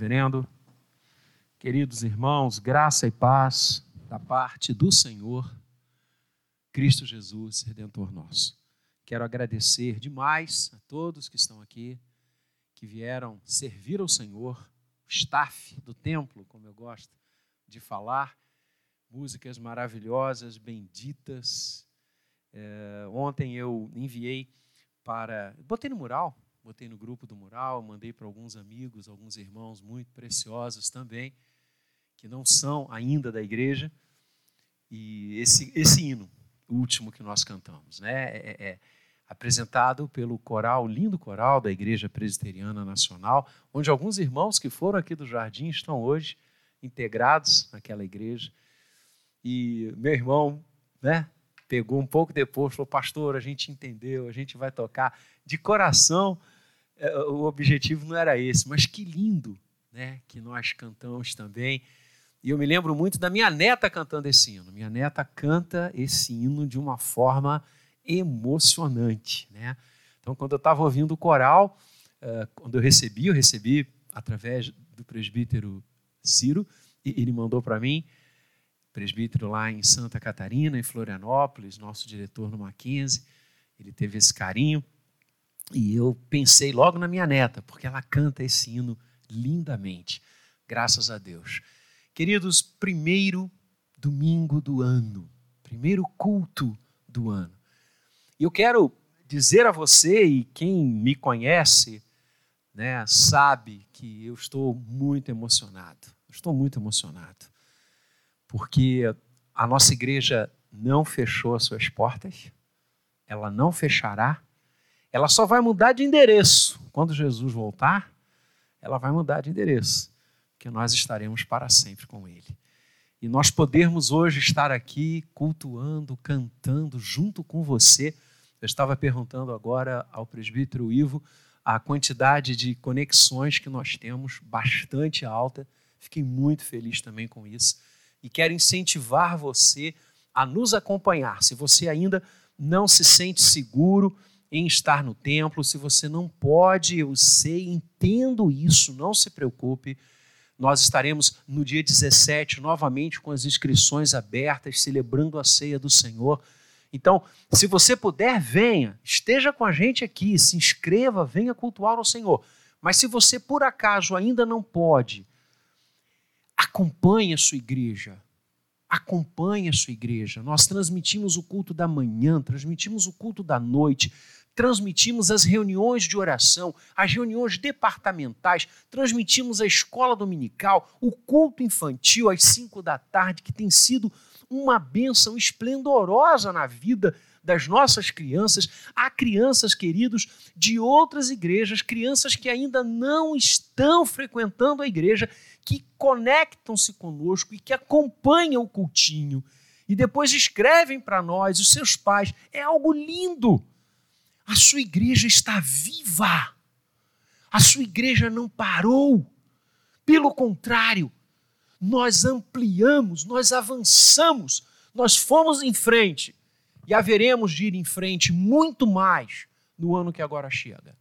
Reverendo, queridos irmãos, graça e paz da parte do Senhor, Cristo Jesus, Redentor nosso. Quero agradecer demais a todos que estão aqui, que vieram servir ao Senhor, o staff do templo, como eu gosto de falar, músicas maravilhosas, benditas. É, ontem eu enviei para. Botei no mural botei no grupo do mural, mandei para alguns amigos, alguns irmãos muito preciosos também, que não são ainda da igreja. E esse, esse hino, o último que nós cantamos, né, é, é, é apresentado pelo coral, lindo coral da Igreja Presbiteriana Nacional, onde alguns irmãos que foram aqui do Jardim estão hoje integrados naquela igreja. E meu irmão, né, pegou um pouco depois, falou: Pastor, a gente entendeu, a gente vai tocar de coração. É, o objetivo não era esse, mas que lindo né, que nós cantamos também. E eu me lembro muito da minha neta cantando esse hino. Minha neta canta esse hino de uma forma emocionante. Né? Então, quando eu estava ouvindo o coral, uh, quando eu recebi, eu recebi através do presbítero Ciro, e ele mandou para mim presbítero lá em Santa Catarina, em Florianópolis, nosso diretor no Mackenzie. Ele teve esse carinho. E eu pensei logo na minha neta, porque ela canta esse hino lindamente. Graças a Deus. Queridos, primeiro domingo do ano, primeiro culto do ano. Eu quero dizer a você, e quem me conhece, né, sabe que eu estou muito emocionado. Estou muito emocionado porque a nossa igreja não fechou as suas portas, ela não fechará, ela só vai mudar de endereço. Quando Jesus voltar, ela vai mudar de endereço, porque nós estaremos para sempre com Ele. E nós podermos hoje estar aqui cultuando, cantando junto com você. Eu estava perguntando agora ao presbítero Ivo a quantidade de conexões que nós temos, bastante alta. Fiquei muito feliz também com isso e quero incentivar você a nos acompanhar. Se você ainda não se sente seguro em estar no templo, se você não pode, eu sei, entendo isso, não se preocupe. Nós estaremos no dia 17 novamente com as inscrições abertas, celebrando a ceia do Senhor. Então, se você puder, venha, esteja com a gente aqui, se inscreva, venha cultuar o Senhor. Mas se você por acaso ainda não pode, Acompanhe a sua igreja. Acompanhe a sua igreja. Nós transmitimos o culto da manhã, transmitimos o culto da noite, transmitimos as reuniões de oração, as reuniões departamentais, transmitimos a escola dominical, o culto infantil às cinco da tarde, que tem sido uma bênção esplendorosa na vida das nossas crianças. Há crianças, queridos, de outras igrejas, crianças que ainda não estão frequentando a igreja que conectam-se conosco e que acompanham o cultinho e depois escrevem para nós, os seus pais. É algo lindo. A sua igreja está viva. A sua igreja não parou. Pelo contrário, nós ampliamos, nós avançamos, nós fomos em frente e haveremos de ir em frente muito mais no ano que agora chega.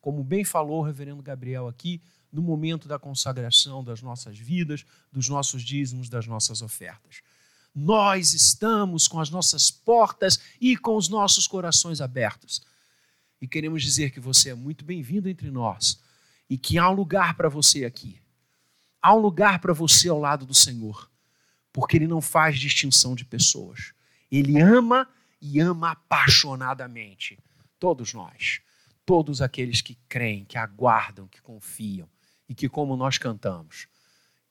Como bem falou o reverendo Gabriel aqui, no momento da consagração das nossas vidas, dos nossos dízimos, das nossas ofertas. Nós estamos com as nossas portas e com os nossos corações abertos. E queremos dizer que você é muito bem-vindo entre nós e que há um lugar para você aqui. Há um lugar para você ao lado do Senhor, porque Ele não faz distinção de pessoas. Ele ama e ama apaixonadamente todos nós, todos aqueles que creem, que aguardam, que confiam e que, como nós cantamos,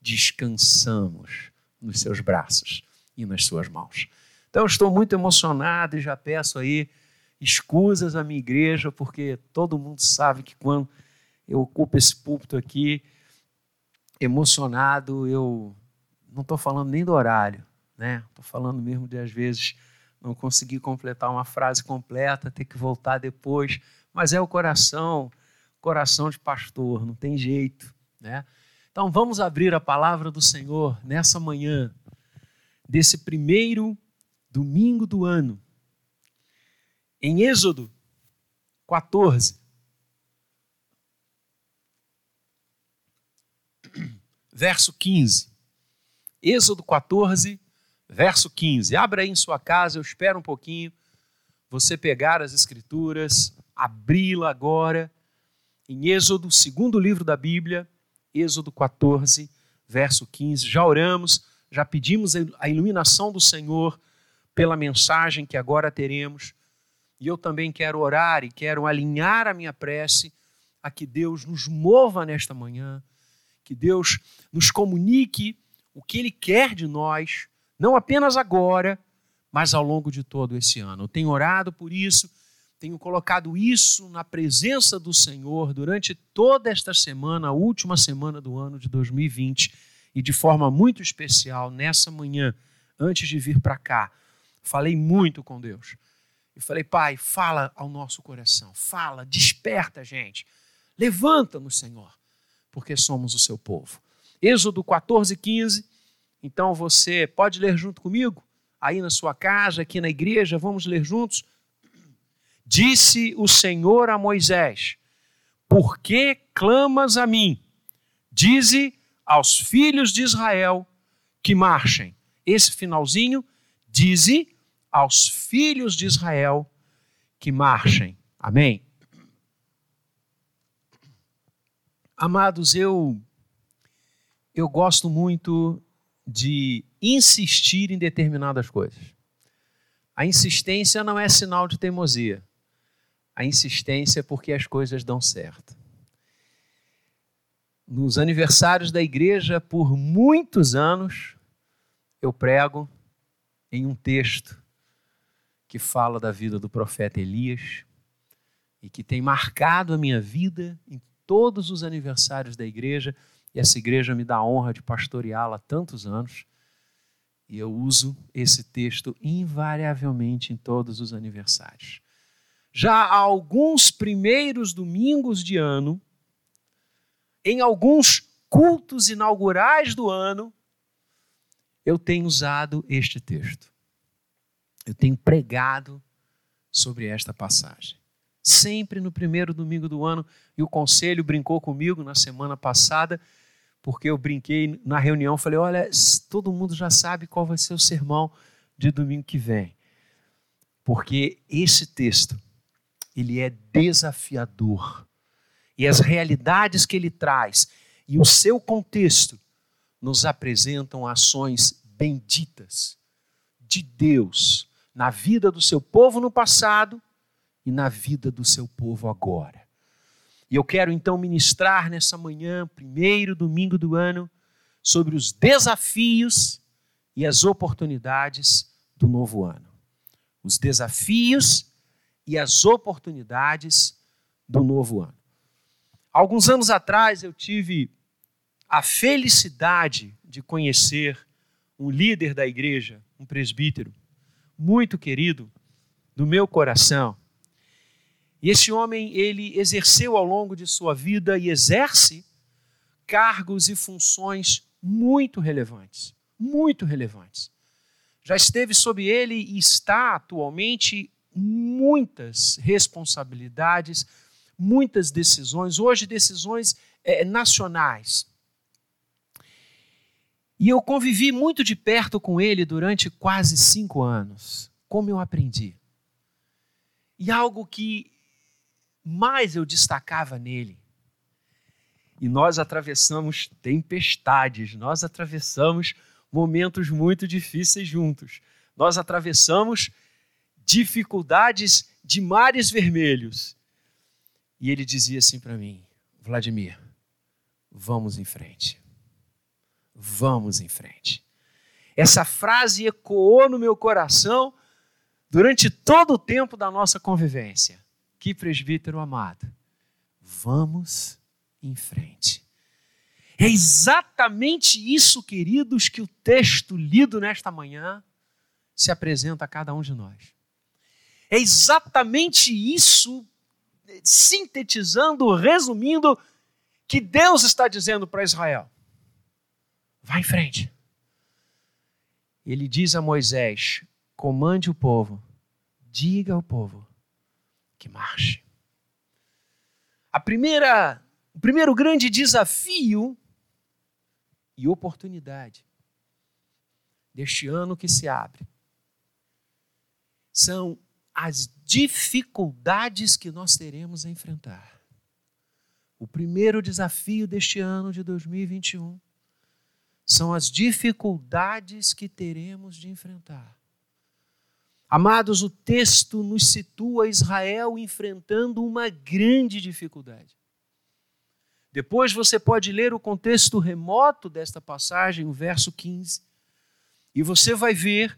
descansamos nos seus braços e nas suas mãos. Então, estou muito emocionado e já peço aí escusas à minha igreja, porque todo mundo sabe que quando eu ocupo esse púlpito aqui, emocionado, eu não estou falando nem do horário, né? Estou falando mesmo de, às vezes, não conseguir completar uma frase completa, ter que voltar depois, mas é o coração coração de pastor, não tem jeito, né? Então vamos abrir a palavra do Senhor nessa manhã, desse primeiro domingo do ano, em Êxodo 14. verso 15. Êxodo 14, verso 15. Abra aí em sua casa, eu espero um pouquinho você pegar as Escrituras, abri-la agora, em Êxodo, segundo livro da Bíblia, Êxodo 14, verso 15. Já oramos, já pedimos a iluminação do Senhor pela mensagem que agora teremos. E eu também quero orar e quero alinhar a minha prece a que Deus nos mova nesta manhã, que Deus nos comunique o que Ele quer de nós, não apenas agora, mas ao longo de todo esse ano. Eu tenho orado por isso, tenho colocado isso na presença do Senhor durante toda esta semana, a última semana do ano de 2020, e de forma muito especial nessa manhã, antes de vir para cá. Falei muito com Deus. E falei, Pai, fala ao nosso coração, fala, desperta a gente, levanta-nos, Senhor, porque somos o seu povo. Êxodo 14, 15. Então você pode ler junto comigo? aí na sua casa, aqui na igreja, vamos ler juntos. Disse o Senhor a Moisés: Por que clamas a mim? Dize aos filhos de Israel que marchem. Esse finalzinho, dize aos filhos de Israel que marchem. Amém? Amados, eu eu gosto muito de insistir em determinadas coisas. A insistência não é sinal de teimosia. A insistência é porque as coisas dão certo. Nos aniversários da igreja, por muitos anos, eu prego em um texto que fala da vida do profeta Elias e que tem marcado a minha vida em todos os aniversários da igreja, e essa igreja me dá a honra de pastoreá-la há tantos anos. E eu uso esse texto invariavelmente em todos os aniversários. Já há alguns primeiros domingos de ano, em alguns cultos inaugurais do ano, eu tenho usado este texto. Eu tenho pregado sobre esta passagem. Sempre no primeiro domingo do ano, e o conselho brincou comigo na semana passada porque eu brinquei na reunião, falei: olha, todo mundo já sabe qual vai ser o sermão de domingo que vem. Porque esse texto, ele é desafiador. E as realidades que ele traz e o seu contexto nos apresentam ações benditas de Deus na vida do seu povo no passado e na vida do seu povo agora. E eu quero então ministrar nessa manhã, primeiro domingo do ano, sobre os desafios e as oportunidades do novo ano. Os desafios e as oportunidades do novo ano. Alguns anos atrás eu tive a felicidade de conhecer um líder da igreja, um presbítero, muito querido do meu coração, e esse homem, ele exerceu ao longo de sua vida e exerce cargos e funções muito relevantes, muito relevantes. Já esteve sob ele e está atualmente muitas responsabilidades, muitas decisões, hoje decisões é, nacionais. E eu convivi muito de perto com ele durante quase cinco anos. Como eu aprendi. E algo que mais eu destacava nele. E nós atravessamos tempestades, nós atravessamos momentos muito difíceis juntos. Nós atravessamos dificuldades de mares vermelhos. E ele dizia assim para mim: Vladimir, vamos em frente. Vamos em frente. Essa frase ecoou no meu coração durante todo o tempo da nossa convivência. Que presbítero amado. Vamos em frente. É exatamente isso, queridos, que o texto lido nesta manhã se apresenta a cada um de nós. É exatamente isso, sintetizando, resumindo, que Deus está dizendo para Israel: vá em frente. Ele diz a Moisés: comande o povo, diga ao povo que marche. A primeira, o primeiro grande desafio e oportunidade deste ano que se abre são as dificuldades que nós teremos a enfrentar. O primeiro desafio deste ano de 2021 são as dificuldades que teremos de enfrentar. Amados, o texto nos situa Israel enfrentando uma grande dificuldade. Depois você pode ler o contexto remoto desta passagem, o verso 15, e você vai ver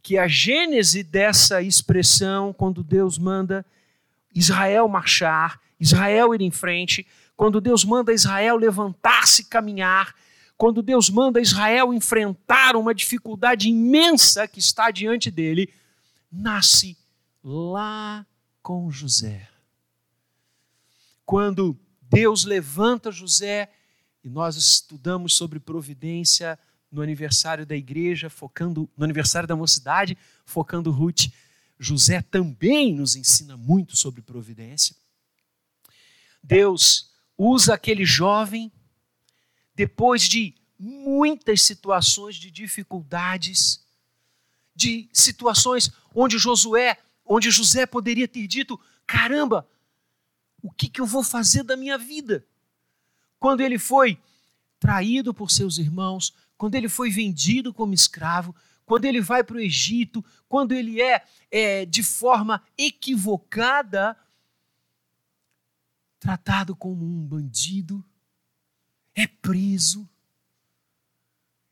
que a gênese dessa expressão, quando Deus manda Israel marchar, Israel ir em frente, quando Deus manda Israel levantar-se e caminhar, quando Deus manda Israel enfrentar uma dificuldade imensa que está diante dele, nasce lá com José. Quando Deus levanta José, e nós estudamos sobre providência no aniversário da igreja, focando no aniversário da mocidade, focando Ruth. José também nos ensina muito sobre providência. Deus usa aquele jovem depois de muitas situações de dificuldades, de situações onde Josué, onde José poderia ter dito: caramba, o que, que eu vou fazer da minha vida? Quando ele foi traído por seus irmãos, quando ele foi vendido como escravo, quando ele vai para o Egito, quando ele é, é de forma equivocada tratado como um bandido, é preso,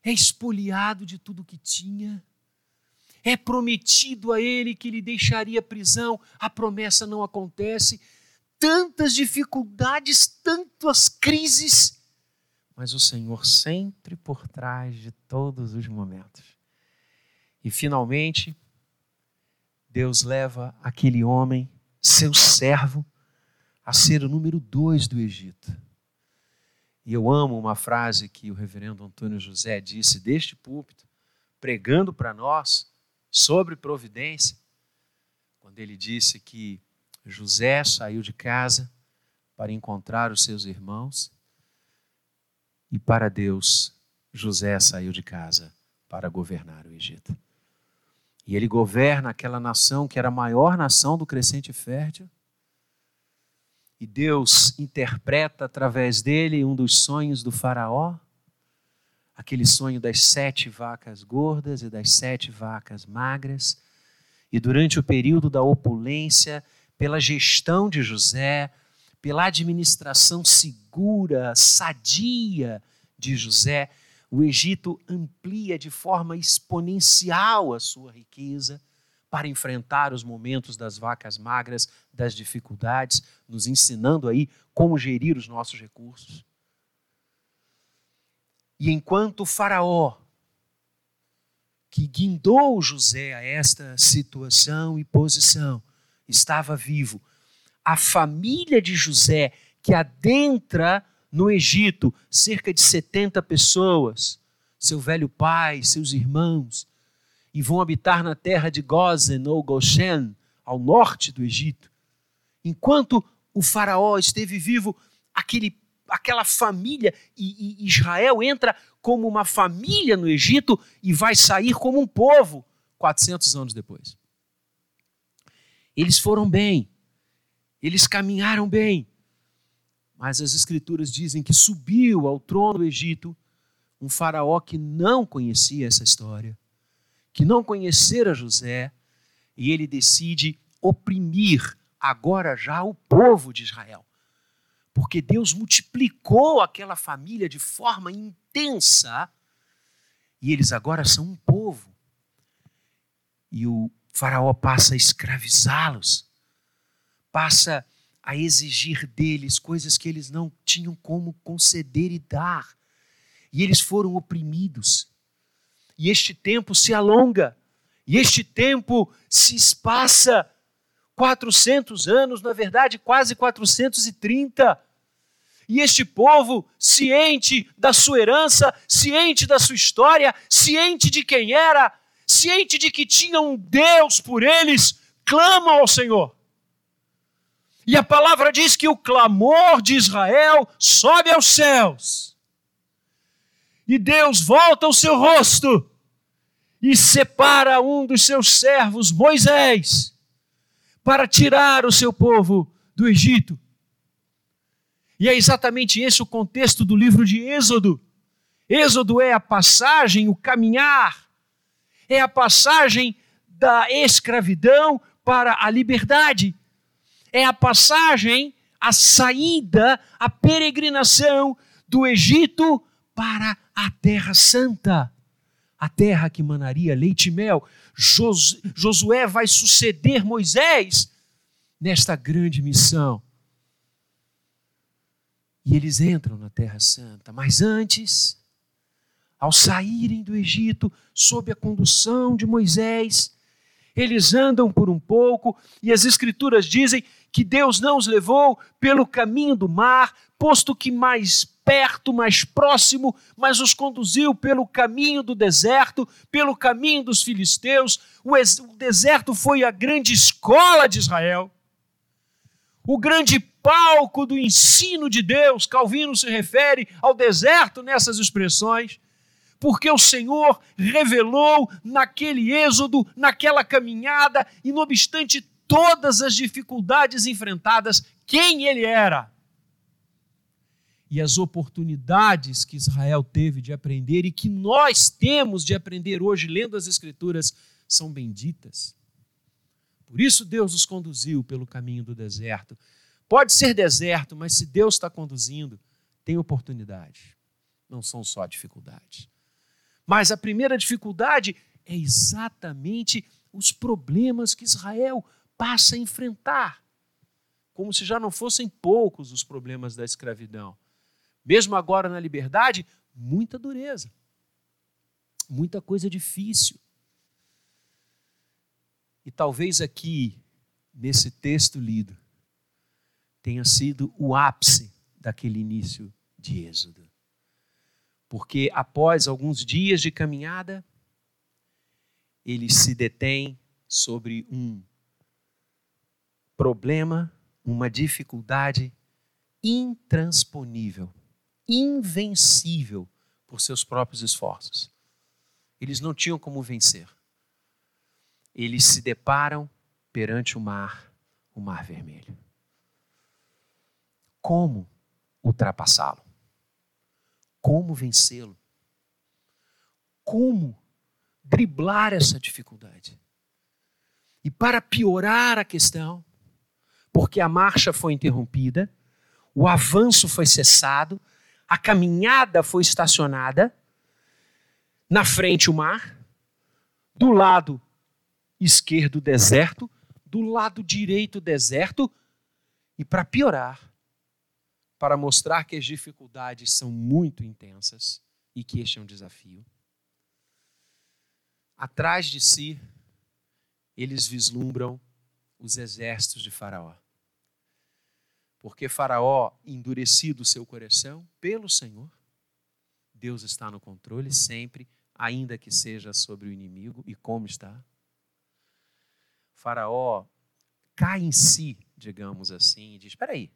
é expoliado de tudo que tinha, é prometido a ele que lhe deixaria prisão, a promessa não acontece, tantas dificuldades, tantas crises. Mas o Senhor sempre por trás de todos os momentos. E finalmente, Deus leva aquele homem, seu servo, a ser o número dois do Egito. E eu amo uma frase que o reverendo Antônio José disse deste púlpito, pregando para nós sobre providência, quando ele disse que José saiu de casa para encontrar os seus irmãos e para Deus, José saiu de casa para governar o Egito. E ele governa aquela nação que era a maior nação do crescente fértil. E Deus interpreta através dele um dos sonhos do Faraó, aquele sonho das sete vacas gordas e das sete vacas magras. E durante o período da opulência, pela gestão de José, pela administração segura, sadia de José, o Egito amplia de forma exponencial a sua riqueza para enfrentar os momentos das vacas magras, das dificuldades, nos ensinando aí como gerir os nossos recursos. E enquanto Faraó, que guindou José a esta situação e posição, estava vivo, a família de José, que adentra no Egito, cerca de 70 pessoas, seu velho pai, seus irmãos, e vão habitar na terra de Gozen ou Goshen, ao norte do Egito. Enquanto o faraó esteve vivo, aquele, aquela família, e, e Israel entra como uma família no Egito e vai sair como um povo 400 anos depois. Eles foram bem, eles caminharam bem. Mas as Escrituras dizem que subiu ao trono do Egito um faraó que não conhecia essa história, que não conhecera José, e ele decide oprimir agora já o povo de Israel. Porque Deus multiplicou aquela família de forma intensa e eles agora são um povo. E o Faraó passa a escravizá-los passa a exigir deles coisas que eles não tinham como conceder e dar. E eles foram oprimidos. E este tempo se alonga, e este tempo se espaça 400 anos, na verdade, quase 430. E este povo, ciente da sua herança, ciente da sua história, ciente de quem era, ciente de que tinha um Deus por eles, clama ao Senhor. E a palavra diz que o clamor de Israel sobe aos céus. E Deus volta o seu rosto e separa um dos seus servos, Moisés, para tirar o seu povo do Egito. E é exatamente esse o contexto do livro de Êxodo. Êxodo é a passagem, o caminhar, é a passagem da escravidão para a liberdade. É a passagem, a saída, a peregrinação do Egito para a Terra Santa, a terra que manaria leite e mel. Josué vai suceder Moisés nesta grande missão. E eles entram na Terra Santa, mas antes, ao saírem do Egito, sob a condução de Moisés, eles andam por um pouco, e as Escrituras dizem que Deus não os levou pelo caminho do mar, posto que mais perto, mais próximo, mas os conduziu pelo caminho do deserto, pelo caminho dos filisteus. O, o deserto foi a grande escola de Israel, o grande palco do ensino de Deus. Calvino se refere ao deserto nessas expressões porque o Senhor revelou naquele êxodo, naquela caminhada, e não obstante todas as dificuldades enfrentadas, quem ele era. E as oportunidades que Israel teve de aprender e que nós temos de aprender hoje, lendo as Escrituras, são benditas. Por isso Deus os conduziu pelo caminho do deserto. Pode ser deserto, mas se Deus está conduzindo, tem oportunidade. Não são só dificuldades. Mas a primeira dificuldade é exatamente os problemas que Israel passa a enfrentar. Como se já não fossem poucos os problemas da escravidão. Mesmo agora na liberdade, muita dureza, muita coisa difícil. E talvez aqui, nesse texto lido, tenha sido o ápice daquele início de Êxodo porque após alguns dias de caminhada, ele se detém sobre um problema, uma dificuldade intransponível, invencível por seus próprios esforços. Eles não tinham como vencer. Eles se deparam perante o mar, o mar vermelho. Como ultrapassá-lo? como vencê-lo. Como driblar essa dificuldade. E para piorar a questão, porque a marcha foi interrompida, o avanço foi cessado, a caminhada foi estacionada, na frente o mar, do lado esquerdo o deserto, do lado direito o deserto, e para piorar, para mostrar que as dificuldades são muito intensas e que este é um desafio. Atrás de si, eles vislumbram os exércitos de Faraó. Porque Faraó, endurecido o seu coração pelo Senhor, Deus está no controle sempre, ainda que seja sobre o inimigo, e como está. Faraó cai em si, digamos assim, e diz: espera aí,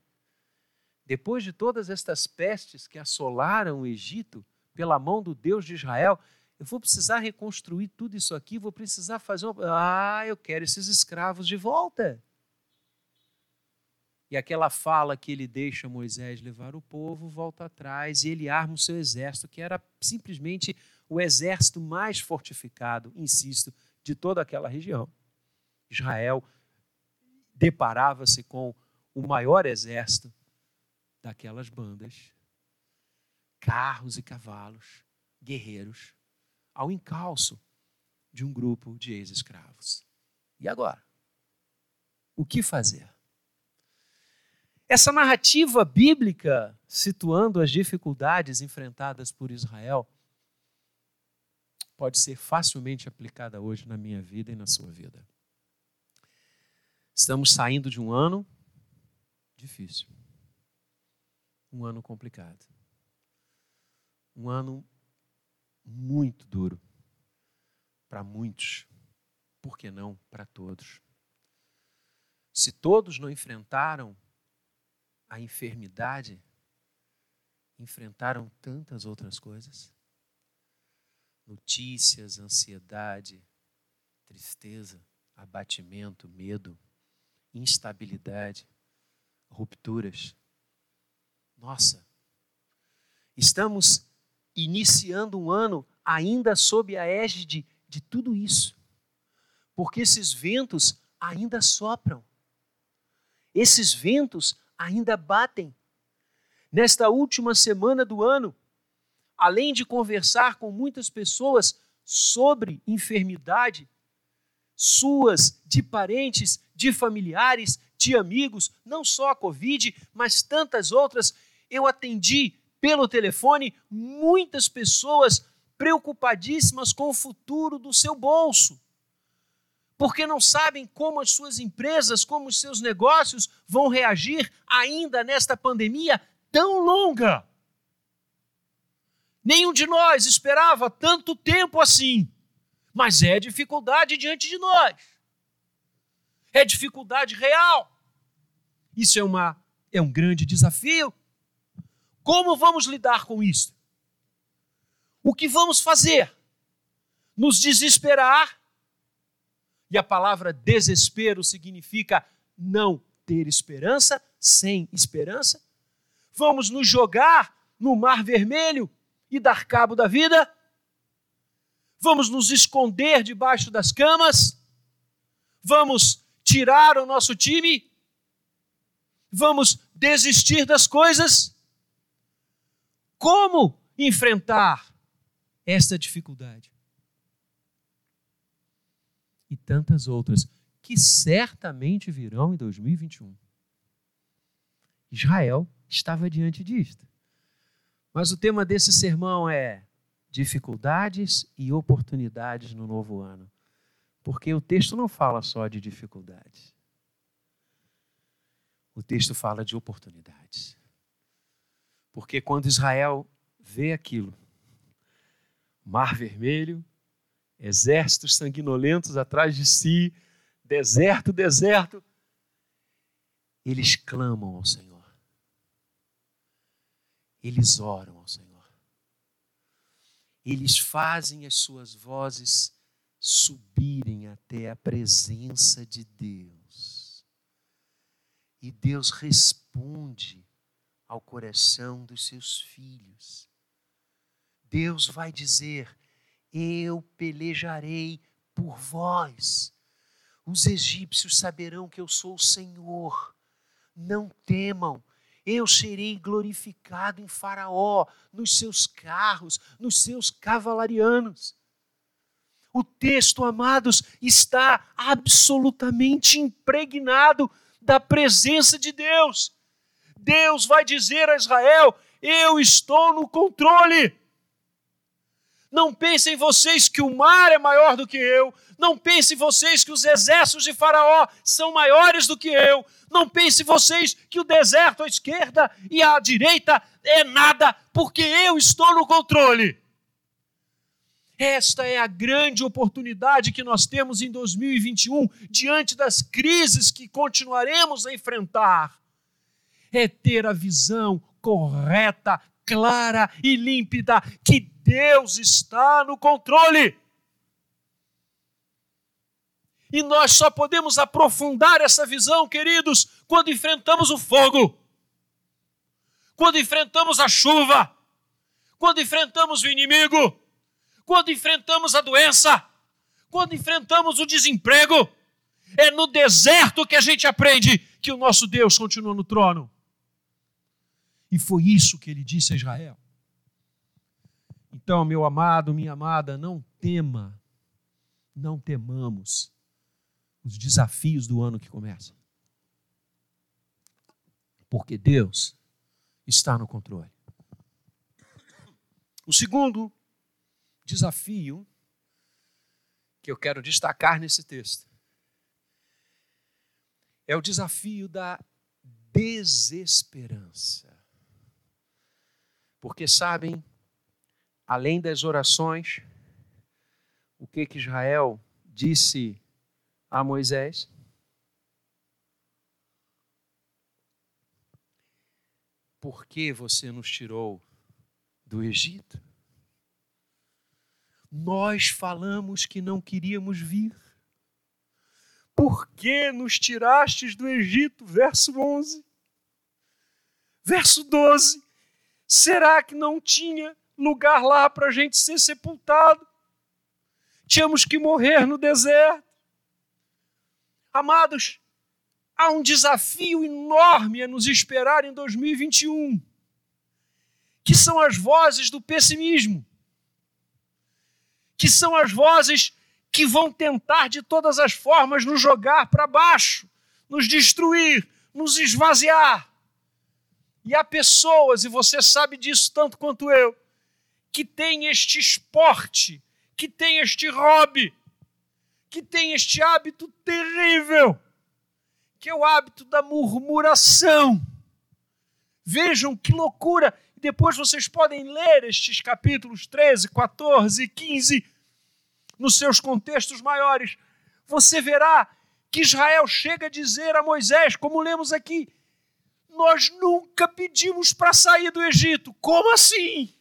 depois de todas estas pestes que assolaram o Egito pela mão do Deus de Israel, eu vou precisar reconstruir tudo isso aqui, vou precisar fazer. Uma... Ah, eu quero esses escravos de volta. E aquela fala que ele deixa Moisés levar o povo volta atrás e ele arma o seu exército, que era simplesmente o exército mais fortificado, insisto, de toda aquela região. Israel deparava-se com o maior exército daquelas bandas, carros e cavalos, guerreiros, ao encalço de um grupo de ex-escravos. E agora? O que fazer? Essa narrativa bíblica, situando as dificuldades enfrentadas por Israel, pode ser facilmente aplicada hoje na minha vida e na sua vida. Estamos saindo de um ano difícil um ano complicado. Um ano muito duro para muitos, por que não para todos? Se todos não enfrentaram a enfermidade, enfrentaram tantas outras coisas. notícias, ansiedade, tristeza, abatimento, medo, instabilidade, rupturas. Nossa, estamos iniciando um ano ainda sob a égide de tudo isso, porque esses ventos ainda sopram, esses ventos ainda batem. Nesta última semana do ano, além de conversar com muitas pessoas sobre enfermidade, suas, de parentes, de familiares, de amigos, não só a Covid, mas tantas outras, eu atendi pelo telefone muitas pessoas preocupadíssimas com o futuro do seu bolso. Porque não sabem como as suas empresas, como os seus negócios vão reagir ainda nesta pandemia tão longa. Nenhum de nós esperava tanto tempo assim, mas é dificuldade diante de nós. É dificuldade real. Isso é, uma, é um grande desafio. Como vamos lidar com isso? O que vamos fazer? Nos desesperar? E a palavra desespero significa não ter esperança, sem esperança? Vamos nos jogar no mar vermelho e dar cabo da vida? Vamos nos esconder debaixo das camas? Vamos tirar o nosso time? Vamos desistir das coisas? Como enfrentar esta dificuldade? E tantas outras que certamente virão em 2021. Israel estava diante disto. Mas o tema desse sermão é dificuldades e oportunidades no novo ano. Porque o texto não fala só de dificuldades. O texto fala de oportunidades. Porque quando Israel vê aquilo, mar vermelho, exércitos sanguinolentos atrás de si, deserto, deserto, eles clamam ao Senhor eles oram ao Senhor. Eles fazem as suas vozes subirem até a presença de Deus. E Deus responde ao coração dos seus filhos. Deus vai dizer: Eu pelejarei por vós. Os egípcios saberão que eu sou o Senhor. Não temam, eu serei glorificado em Faraó, nos seus carros, nos seus cavalarianos. O texto, amados, está absolutamente impregnado da presença de Deus. Deus vai dizer a Israel: Eu estou no controle. Não pensem vocês que o mar é maior do que eu. Não pensem vocês que os exércitos de Faraó são maiores do que eu. Não pensem vocês que o deserto à esquerda e à direita é nada, porque eu estou no controle. Esta é a grande oportunidade que nós temos em 2021, diante das crises que continuaremos a enfrentar. É ter a visão correta, clara e límpida que Deus está no controle. E nós só podemos aprofundar essa visão, queridos, quando enfrentamos o fogo, quando enfrentamos a chuva, quando enfrentamos o inimigo, quando enfrentamos a doença, quando enfrentamos o desemprego. É no deserto que a gente aprende que o nosso Deus continua no trono. E foi isso que ele disse a Israel. Então, meu amado, minha amada, não tema, não temamos os desafios do ano que começa. Porque Deus está no controle. O segundo desafio que eu quero destacar nesse texto é o desafio da desesperança. Porque sabem, além das orações, o que que Israel disse a Moisés? Por que você nos tirou do Egito? Nós falamos que não queríamos vir. Por que nos tirastes do Egito? Verso 11. Verso 12. Será que não tinha lugar lá para a gente ser sepultado? Tínhamos que morrer no deserto. Amados, há um desafio enorme a nos esperar em 2021, que são as vozes do pessimismo, que são as vozes que vão tentar de todas as formas nos jogar para baixo, nos destruir, nos esvaziar. E há pessoas, e você sabe disso tanto quanto eu, que têm este esporte, que têm este hobby, que tem este hábito terrível, que é o hábito da murmuração. Vejam que loucura! Depois vocês podem ler estes capítulos 13, 14 e 15 nos seus contextos maiores. Você verá que Israel chega a dizer a Moisés, como lemos aqui: Nós nunca pedimos para sair do Egito. Como assim?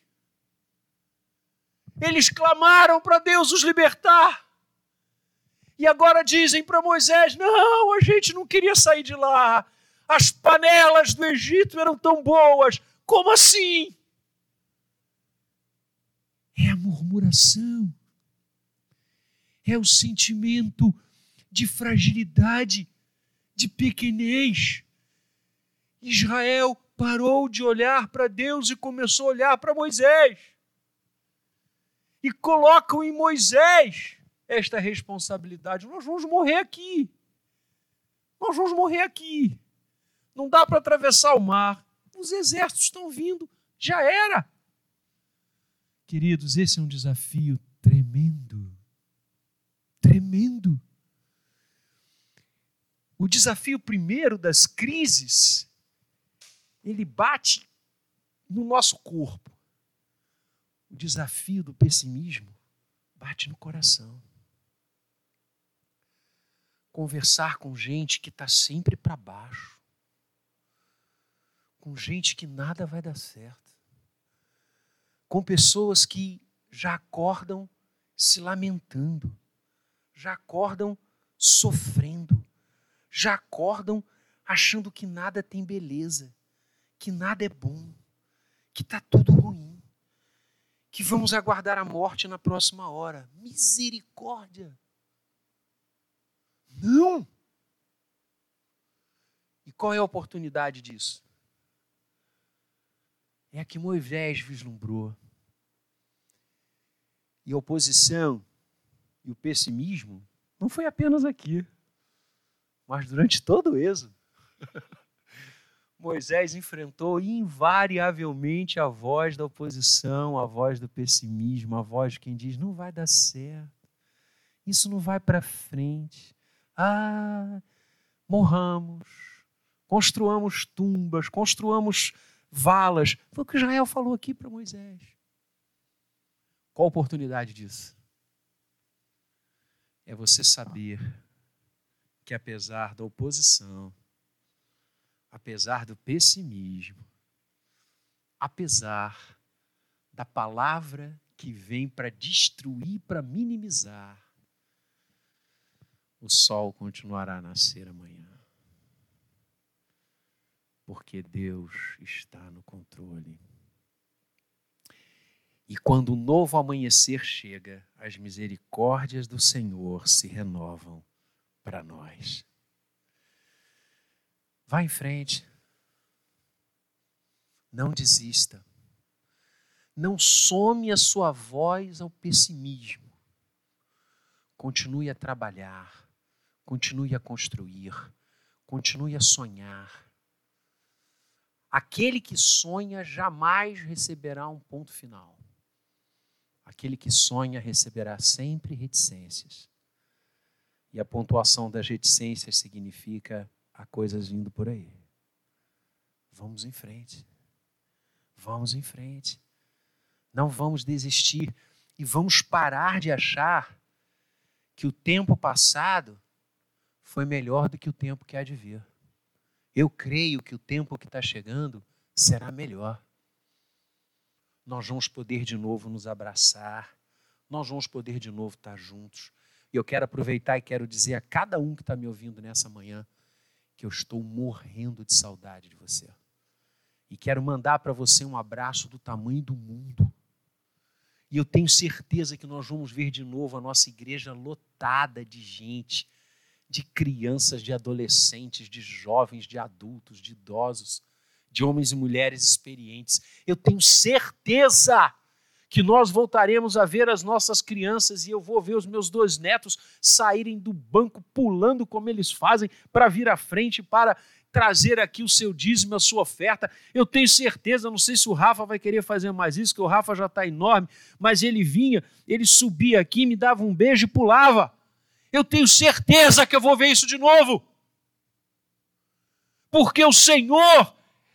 Eles clamaram para Deus os libertar. E agora dizem para Moisés: não, a gente não queria sair de lá. As panelas do Egito eram tão boas. Como assim? É a murmuração, é o sentimento de fragilidade, de pequenez. Israel parou de olhar para Deus e começou a olhar para Moisés. E colocam em Moisés esta responsabilidade. Nós vamos morrer aqui. Nós vamos morrer aqui. Não dá para atravessar o mar. Os exércitos estão vindo. Já era. Queridos, esse é um desafio tremendo. Tremendo. O desafio primeiro das crises, ele bate no nosso corpo. O desafio do pessimismo bate no coração conversar com gente que está sempre para baixo, com gente que nada vai dar certo, com pessoas que já acordam se lamentando, já acordam sofrendo, já acordam achando que nada tem beleza, que nada é bom, que está tudo ruim, que vamos aguardar a morte na próxima hora. Misericórdia! Não! E qual é a oportunidade disso? É a que Moisés vislumbrou. E a oposição e o pessimismo não foi apenas aqui, mas durante todo o êxodo. Moisés enfrentou invariavelmente a voz da oposição, a voz do pessimismo, a voz de quem diz: não vai dar certo, isso não vai para frente, ah, morramos, construamos tumbas, construamos valas. Foi o que Israel falou aqui para Moisés. Qual a oportunidade disso? É você saber que apesar da oposição, apesar do pessimismo, apesar da palavra que vem para destruir, para minimizar, o sol continuará a nascer amanhã. Porque Deus está no controle. E quando o novo amanhecer chega, as misericórdias do Senhor se renovam para nós. Vá em frente. Não desista. Não some a sua voz ao pessimismo. Continue a trabalhar Continue a construir, continue a sonhar. Aquele que sonha jamais receberá um ponto final. Aquele que sonha receberá sempre reticências. E a pontuação das reticências significa há coisas vindo por aí. Vamos em frente. Vamos em frente. Não vamos desistir e vamos parar de achar que o tempo passado foi melhor do que o tempo que há de vir. Eu creio que o tempo que está chegando será melhor. Nós vamos poder de novo nos abraçar, nós vamos poder de novo estar juntos. E eu quero aproveitar e quero dizer a cada um que está me ouvindo nessa manhã que eu estou morrendo de saudade de você. E quero mandar para você um abraço do tamanho do mundo. E eu tenho certeza que nós vamos ver de novo a nossa igreja lotada de gente, de crianças, de adolescentes, de jovens, de adultos, de idosos, de homens e mulheres experientes. Eu tenho certeza que nós voltaremos a ver as nossas crianças e eu vou ver os meus dois netos saírem do banco pulando como eles fazem para vir à frente para trazer aqui o seu dízimo, a sua oferta. Eu tenho certeza, não sei se o Rafa vai querer fazer mais isso, que o Rafa já está enorme, mas ele vinha, ele subia aqui, me dava um beijo e pulava. Eu tenho certeza que eu vou ver isso de novo. Porque o Senhor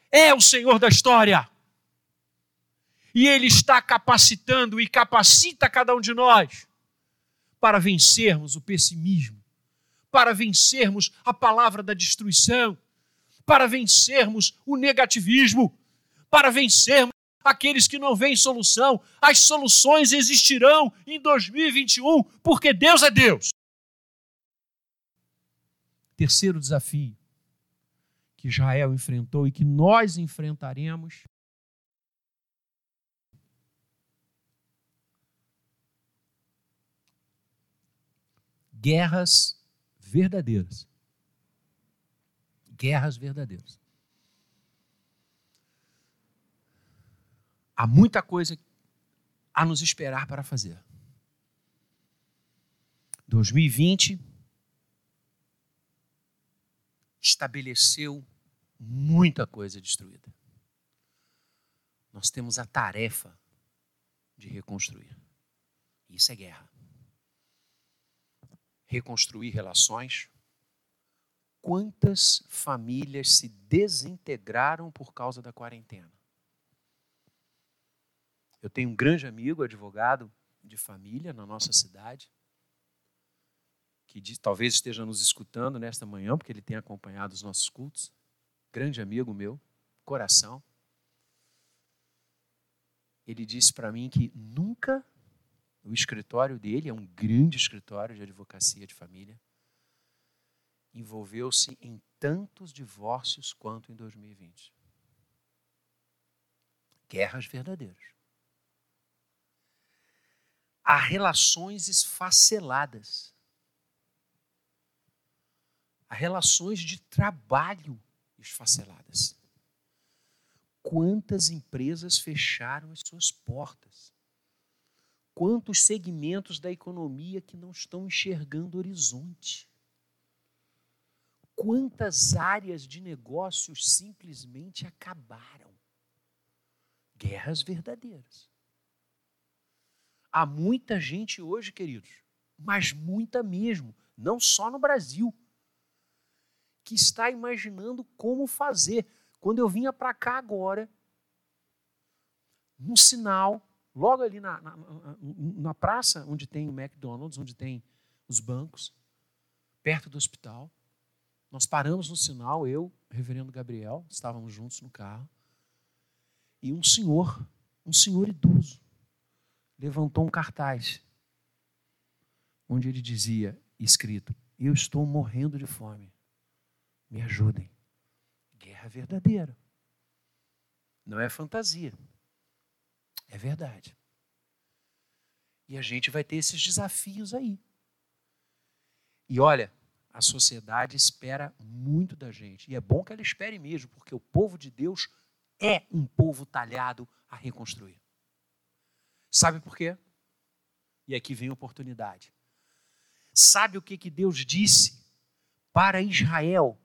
é o Senhor da história. E Ele está capacitando e capacita cada um de nós para vencermos o pessimismo, para vencermos a palavra da destruição, para vencermos o negativismo, para vencermos aqueles que não veem solução. As soluções existirão em 2021, porque Deus é Deus. Terceiro desafio que Israel enfrentou e que nós enfrentaremos guerras verdadeiras. Guerras verdadeiras. Há muita coisa a nos esperar para fazer. 2020 estabeleceu muita coisa destruída. Nós temos a tarefa de reconstruir. Isso é guerra reconstruir relações. Quantas famílias se desintegraram por causa da quarentena? Eu tenho um grande amigo, advogado de família na nossa cidade, que diz, talvez esteja nos escutando nesta manhã, porque ele tem acompanhado os nossos cultos. Grande amigo meu, coração. Ele disse para mim que nunca o escritório dele é um grande escritório de advocacia de família. Envolveu-se em tantos divórcios quanto em 2020. Guerras verdadeiras. Há relações esfaceladas. Há relações de trabalho esfaceladas. Quantas empresas fecharam as suas portas? Quantos segmentos da economia que não estão enxergando horizonte. Quantas áreas de negócios simplesmente acabaram. Guerras verdadeiras. Há muita gente hoje, queridos, mas muita mesmo, não só no Brasil, que está imaginando como fazer. Quando eu vinha para cá agora, um sinal logo ali na, na, na, praça onde tem o McDonald's, onde tem os bancos, perto do hospital. Nós paramos no sinal, eu, reverendo Gabriel, estávamos juntos no carro, e um senhor, um senhor idoso, levantou um cartaz onde ele dizia, escrito: Eu estou morrendo de fome, me ajudem. Guerra verdadeira, não é fantasia. É verdade. E a gente vai ter esses desafios aí. E olha, a sociedade espera muito da gente. E é bom que ela espere mesmo, porque o povo de Deus é um povo talhado a reconstruir. Sabe por quê? E aqui vem a oportunidade. Sabe o que, que Deus disse para Israel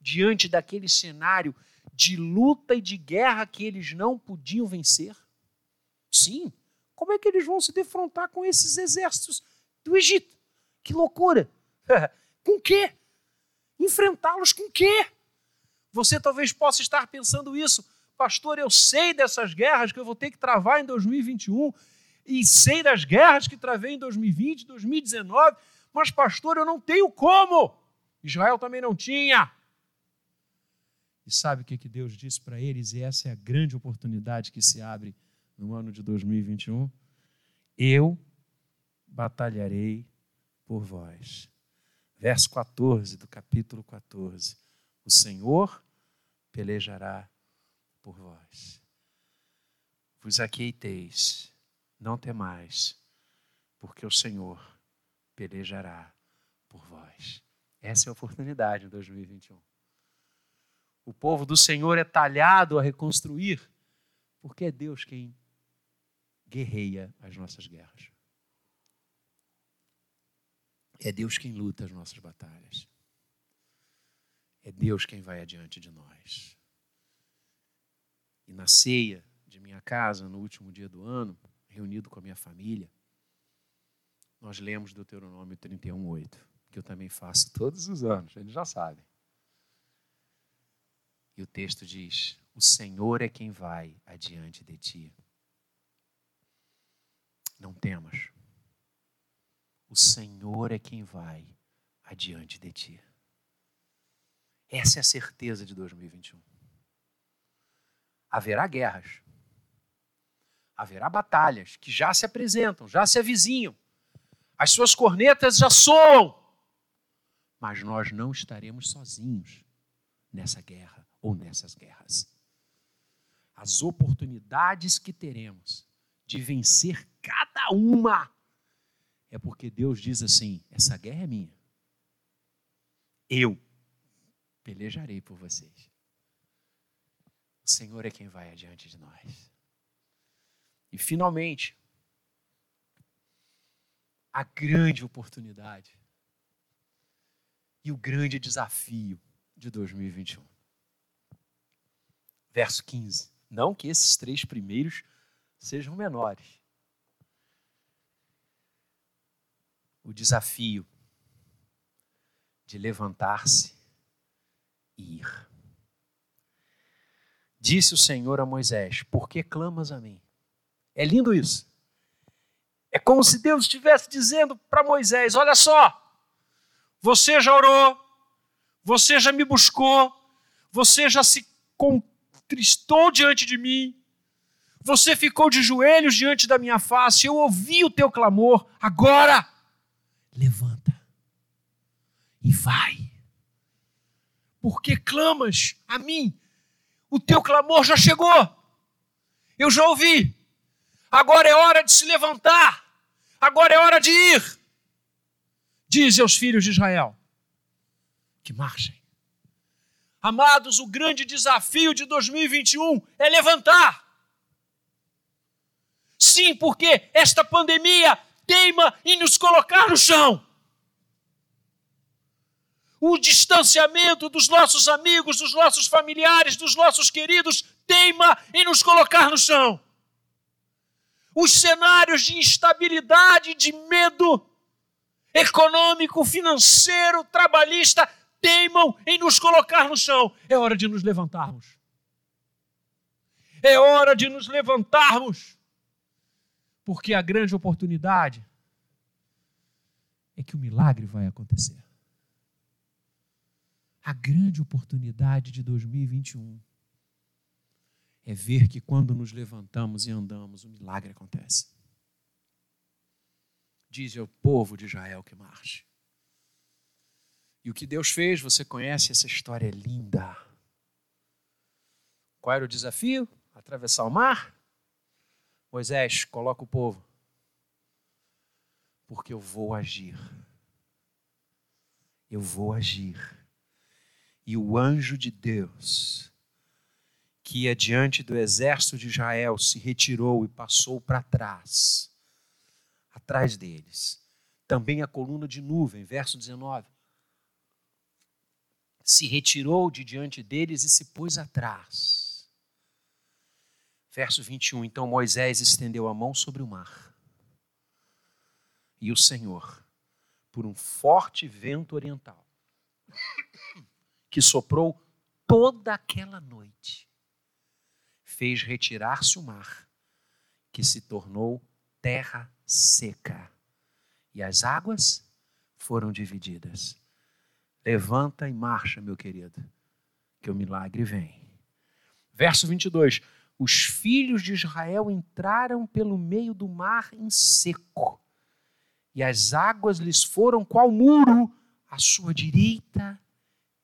diante daquele cenário de luta e de guerra que eles não podiam vencer? Sim. Como é que eles vão se defrontar com esses exércitos do Egito? Que loucura! com quê? Enfrentá-los com quê? Você talvez possa estar pensando isso, pastor. Eu sei dessas guerras que eu vou ter que travar em 2021 e sei das guerras que travei em 2020, 2019, mas, pastor, eu não tenho como. Israel também não tinha. E sabe o que, que Deus disse para eles? E essa é a grande oportunidade que se abre no ano de 2021. Eu batalharei por vós. Verso 14 do capítulo 14. O Senhor pelejará por vós. Vos aquieteis, não temais, porque o Senhor pelejará por vós. Essa é a oportunidade em 2021. O povo do Senhor é talhado a reconstruir, porque é Deus quem guerreia as nossas guerras. É Deus quem luta as nossas batalhas. É Deus quem vai adiante de nós. E na ceia de minha casa, no último dia do ano, reunido com a minha família, nós lemos Deuteronômio 31:8, que eu também faço todos os anos, eles já sabem. E o texto diz: O Senhor é quem vai adiante de ti. Não temas. O Senhor é quem vai adiante de ti. Essa é a certeza de 2021. Haverá guerras. Haverá batalhas que já se apresentam, já se avizinham. As suas cornetas já soam. Mas nós não estaremos sozinhos nessa guerra ou nessas guerras. As oportunidades que teremos de vencer cada uma é porque Deus diz assim: essa guerra é minha. Eu pelejarei por vocês. O Senhor é quem vai adiante de nós. E finalmente, a grande oportunidade e o grande desafio de 2021. Verso 15. Não que esses três primeiros sejam menores. O desafio de levantar-se e ir. Disse o Senhor a Moisés: Por que clamas a mim? É lindo isso. É como se Deus estivesse dizendo para Moisés: Olha só, você já orou, você já me buscou, você já se contristou diante de mim, você ficou de joelhos diante da minha face, eu ouvi o teu clamor, agora levanta e vai. Porque clamas a mim, o teu clamor já chegou, eu já ouvi, agora é hora de se levantar, agora é hora de ir. Diz aos filhos de Israel que marchem. Amados, o grande desafio de 2021 é levantar. Sim, porque esta pandemia teima em nos colocar no chão. O distanciamento dos nossos amigos, dos nossos familiares, dos nossos queridos, teima em nos colocar no chão. Os cenários de instabilidade, de medo econômico, financeiro, trabalhista, teimam em nos colocar no chão. É hora de nos levantarmos. É hora de nos levantarmos porque a grande oportunidade é que o milagre vai acontecer. A grande oportunidade de 2021 é ver que quando nos levantamos e andamos, o milagre acontece. Diz ao povo de Israel que marche. E o que Deus fez, você conhece, essa história é linda. Qual era o desafio? Atravessar o mar? Moisés, coloca o povo, porque eu vou agir. Eu vou agir. E o anjo de Deus, que ia diante do exército de Israel, se retirou e passou para trás, atrás deles. Também a coluna de nuvem, verso 19. Se retirou de diante deles e se pôs atrás Verso 21. Então Moisés estendeu a mão sobre o mar. E o Senhor, por um forte vento oriental, que soprou toda aquela noite, fez retirar-se o mar, que se tornou terra seca, e as águas foram divididas. Levanta e marcha, meu querido, que o milagre vem. Verso 22. os filhos de Israel entraram pelo meio do mar em seco, e as águas lhes foram qual muro à sua direita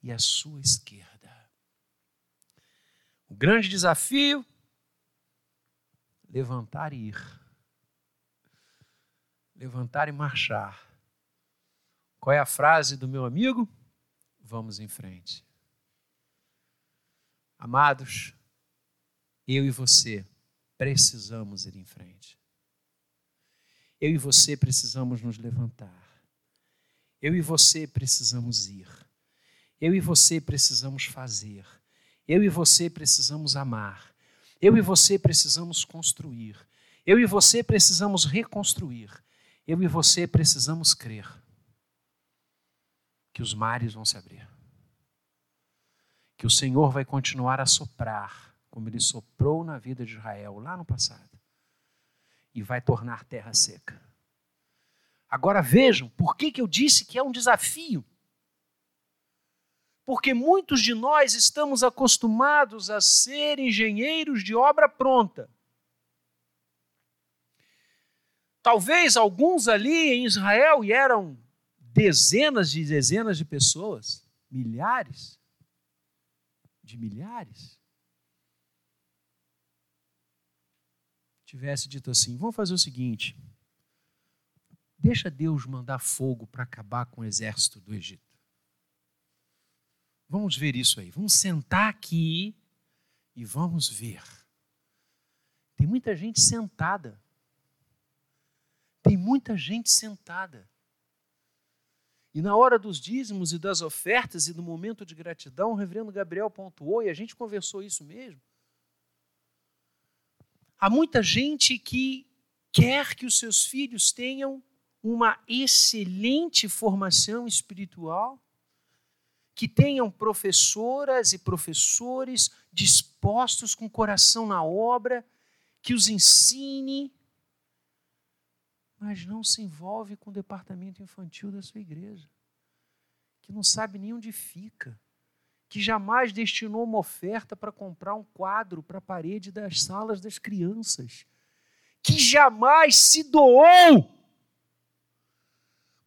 e à sua esquerda. O grande desafio levantar e ir. Levantar e marchar. Qual é a frase do meu amigo? Vamos em frente. Amados, eu e você precisamos ir em frente. Eu e você precisamos nos levantar. Eu e você precisamos ir. Eu e você precisamos fazer. Eu e você precisamos amar. Eu e você precisamos construir. Eu e você precisamos reconstruir. Eu e você precisamos crer que os mares vão se abrir. Que o Senhor vai continuar a soprar, como ele soprou na vida de Israel lá no passado, e vai tornar terra seca. Agora vejam, por que, que eu disse que é um desafio? porque muitos de nós estamos acostumados a ser engenheiros de obra pronta. Talvez alguns ali em Israel, e eram dezenas de dezenas de pessoas, milhares de milhares, tivesse dito assim: vamos fazer o seguinte, deixa Deus mandar fogo para acabar com o exército do Egito. Vamos ver isso aí. Vamos sentar aqui e vamos ver. Tem muita gente sentada. Tem muita gente sentada. E na hora dos dízimos e das ofertas e do momento de gratidão, o reverendo Gabriel pontuou, e a gente conversou isso mesmo. Há muita gente que quer que os seus filhos tenham uma excelente formação espiritual, que tenham professoras e professores dispostos com o coração na obra, que os ensine, mas não se envolve com o departamento infantil da sua igreja, que não sabe nem onde fica, que jamais destinou uma oferta para comprar um quadro para a parede das salas das crianças, que jamais se doou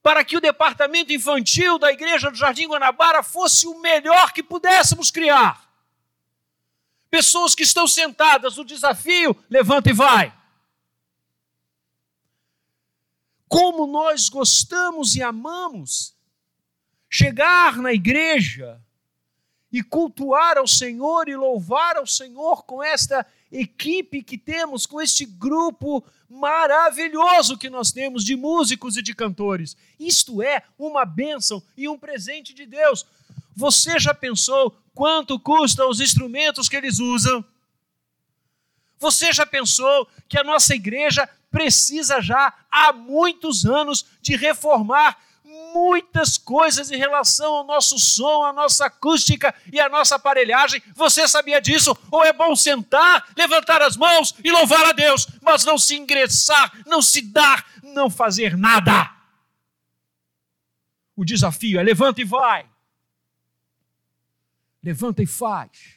para que o departamento infantil da igreja do Jardim Guanabara fosse o melhor que pudéssemos criar. Pessoas que estão sentadas, o desafio, levanta e vai. Como nós gostamos e amamos chegar na igreja e cultuar ao Senhor e louvar ao Senhor com esta equipe que temos, com este grupo maravilhoso que nós temos de músicos e de cantores. Isto é uma bênção e um presente de Deus. Você já pensou quanto custam os instrumentos que eles usam? Você já pensou que a nossa igreja precisa já há muitos anos de reformar muitas coisas em relação ao nosso som, à nossa acústica e à nossa aparelhagem. Você sabia disso? Ou é bom sentar, levantar as mãos e louvar a Deus, mas não se ingressar, não se dar, não fazer nada. O desafio é levanta e vai. Levanta e faz.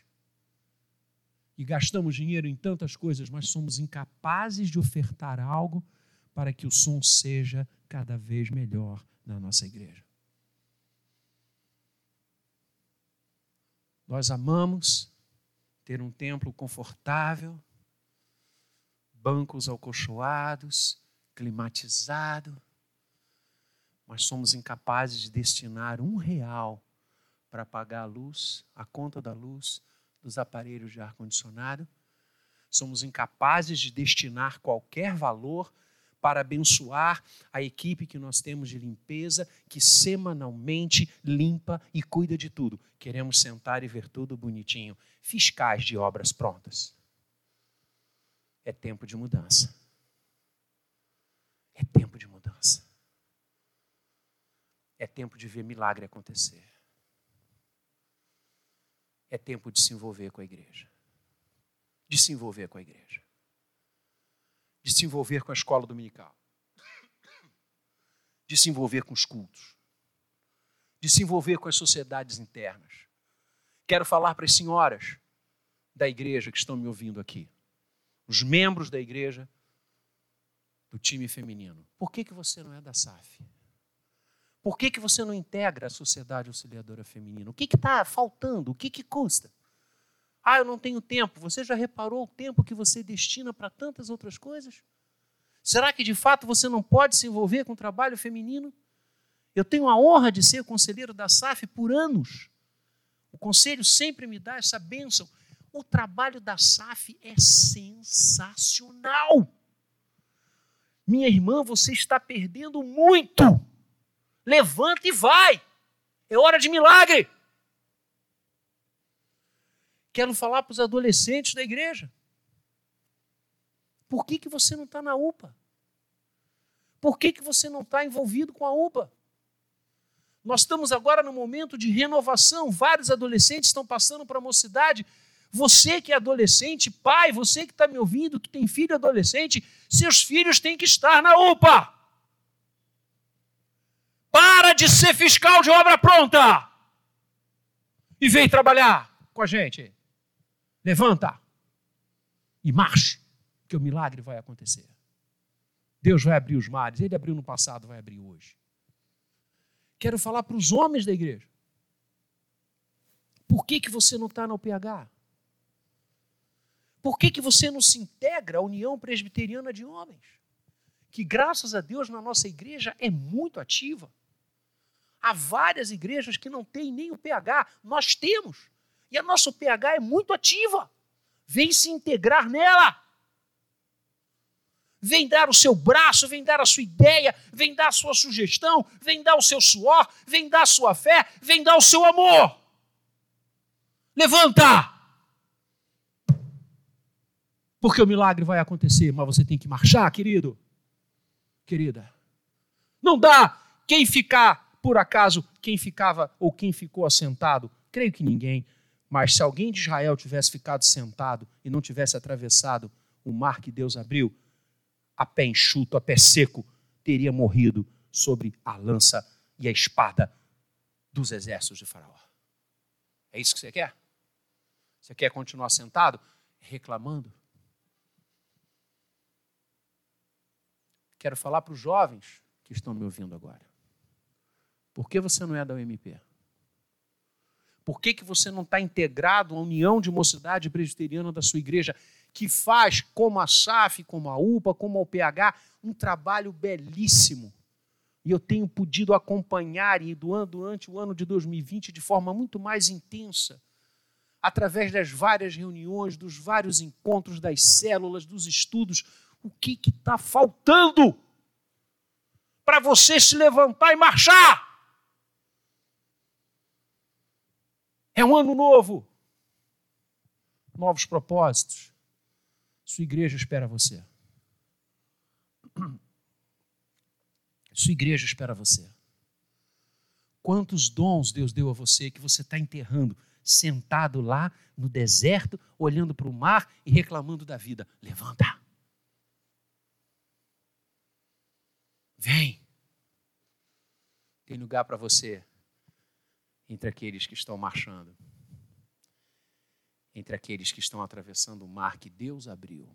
E gastamos dinheiro em tantas coisas, mas somos incapazes de ofertar algo para que o som seja cada vez melhor na nossa igreja. Nós amamos ter um templo confortável, bancos alcochoados, climatizado, mas somos incapazes de destinar um real para pagar a luz, a conta da luz dos aparelhos de ar-condicionado. Somos incapazes de destinar qualquer valor para abençoar a equipe que nós temos de limpeza, que semanalmente limpa e cuida de tudo. Queremos sentar e ver tudo bonitinho. Fiscais de obras prontas. É tempo de mudança. É tempo de mudança. É tempo de ver milagre acontecer. É tempo de se envolver com a igreja. De se envolver com a igreja de se envolver com a escola dominical, de se envolver com os cultos, de se envolver com as sociedades internas. Quero falar para as senhoras da igreja que estão me ouvindo aqui. os membros da igreja do time feminino. Por que, que você não é da SAF? Por que, que você não integra a Sociedade Auxiliadora Feminina? O que está faltando? O que, que custa? Ah, eu não tenho tempo. Você já reparou o tempo que você destina para tantas outras coisas? Será que de fato você não pode se envolver com o trabalho feminino? Eu tenho a honra de ser conselheiro da SAF por anos. O conselho sempre me dá essa bênção. O trabalho da SAF é sensacional. Minha irmã, você está perdendo muito. Levanta e vai. É hora de milagre. Quero falar para os adolescentes da igreja. Por que, que você não está na UPA? Por que, que você não está envolvido com a UPA? Nós estamos agora no momento de renovação. Vários adolescentes estão passando para a mocidade. Você que é adolescente, pai, você que está me ouvindo, que tem filho adolescente, seus filhos têm que estar na UPA. Para de ser fiscal de obra pronta e vem trabalhar com a gente. Levanta e marche, que o milagre vai acontecer. Deus vai abrir os mares, ele abriu no passado, vai abrir hoje. Quero falar para os homens da igreja. Por que, que você não está na UPH? Por que, que você não se integra à União Presbiteriana de Homens? Que, graças a Deus, na nossa igreja é muito ativa. Há várias igrejas que não têm nem o PH. Nós temos. E a nossa PH é muito ativa. Vem se integrar nela vem dar o seu braço, vem dar a sua ideia, vem dar a sua sugestão, vem dar o seu suor, vem dar a sua fé, vem dar o seu amor. Levanta! Porque o milagre vai acontecer, mas você tem que marchar, querido. Querida. Não dá quem ficar, por acaso, quem ficava ou quem ficou assentado, creio que ninguém, mas se alguém de Israel tivesse ficado sentado e não tivesse atravessado o mar que Deus abriu, a pé enxuto, a pé seco, teria morrido sobre a lança e a espada dos exércitos de Faraó. É isso que você quer? Você quer continuar sentado reclamando? Quero falar para os jovens que estão me ouvindo agora. Por que você não é da UMP? Por que, que você não está integrado à união de mocidade presbiteriana da sua igreja? que faz, como a SAF, como a UPA, como a UPH, um trabalho belíssimo. E eu tenho podido acompanhar e durante o ano de 2020 de forma muito mais intensa, através das várias reuniões, dos vários encontros, das células, dos estudos, o que está faltando para você se levantar e marchar. É um ano novo, novos propósitos, sua igreja espera você. Sua igreja espera você. Quantos dons Deus deu a você que você está enterrando, sentado lá no deserto, olhando para o mar e reclamando da vida? Levanta. Vem. Tem lugar para você entre aqueles que estão marchando entre aqueles que estão atravessando o mar que Deus abriu.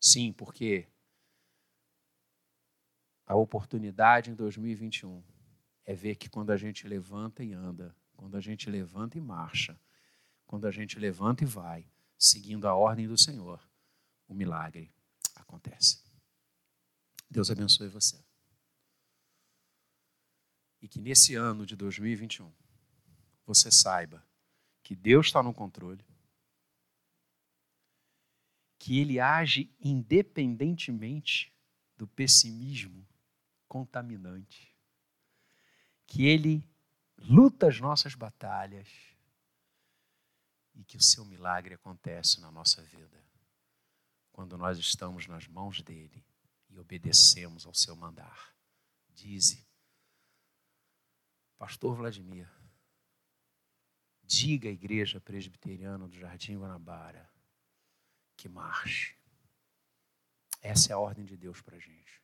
Sim, porque a oportunidade em 2021 é ver que quando a gente levanta e anda, quando a gente levanta e marcha, quando a gente levanta e vai, seguindo a ordem do Senhor, o milagre acontece. Deus abençoe você. E que nesse ano de 2021 você saiba que Deus está no controle, que Ele age independentemente do pessimismo contaminante, que Ele luta as nossas batalhas e que o seu milagre acontece na nossa vida quando nós estamos nas mãos dele e obedecemos ao seu mandar. Dize, Pastor Vladimir, Diga à igreja presbiteriana do Jardim Guanabara que marche. Essa é a ordem de Deus para a gente.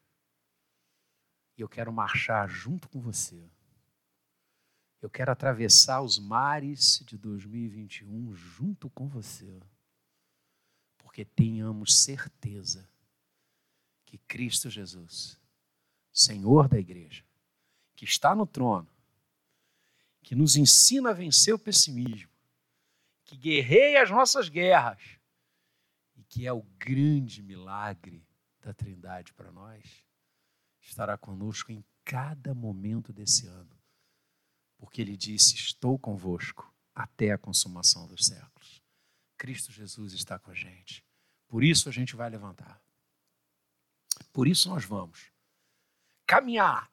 E eu quero marchar junto com você. Eu quero atravessar os mares de 2021 junto com você. porque tenhamos certeza que Cristo Jesus, Senhor da igreja, que está no trono, que nos ensina a vencer o pessimismo, que guerreia as nossas guerras e que é o grande milagre da Trindade para nós, estará conosco em cada momento desse ano, porque ele disse: Estou convosco até a consumação dos séculos. Cristo Jesus está com a gente. Por isso a gente vai levantar. Por isso nós vamos caminhar,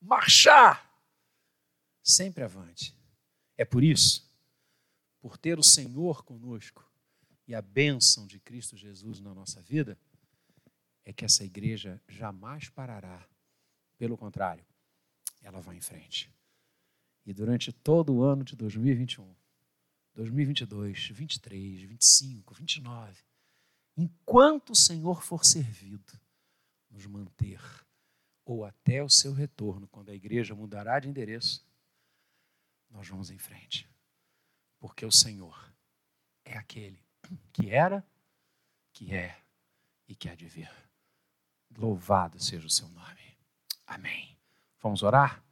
marchar sempre avante. É por isso, por ter o Senhor conosco e a bênção de Cristo Jesus na nossa vida, é que essa igreja jamais parará. Pelo contrário, ela vai em frente. E durante todo o ano de 2021, 2022, 23, 25, 29, enquanto o Senhor for servido, nos manter, ou até o seu retorno, quando a igreja mudará de endereço, nós vamos em frente. Porque o Senhor é aquele que era, que é e que há de vir. Louvado seja o seu nome. Amém. Vamos orar?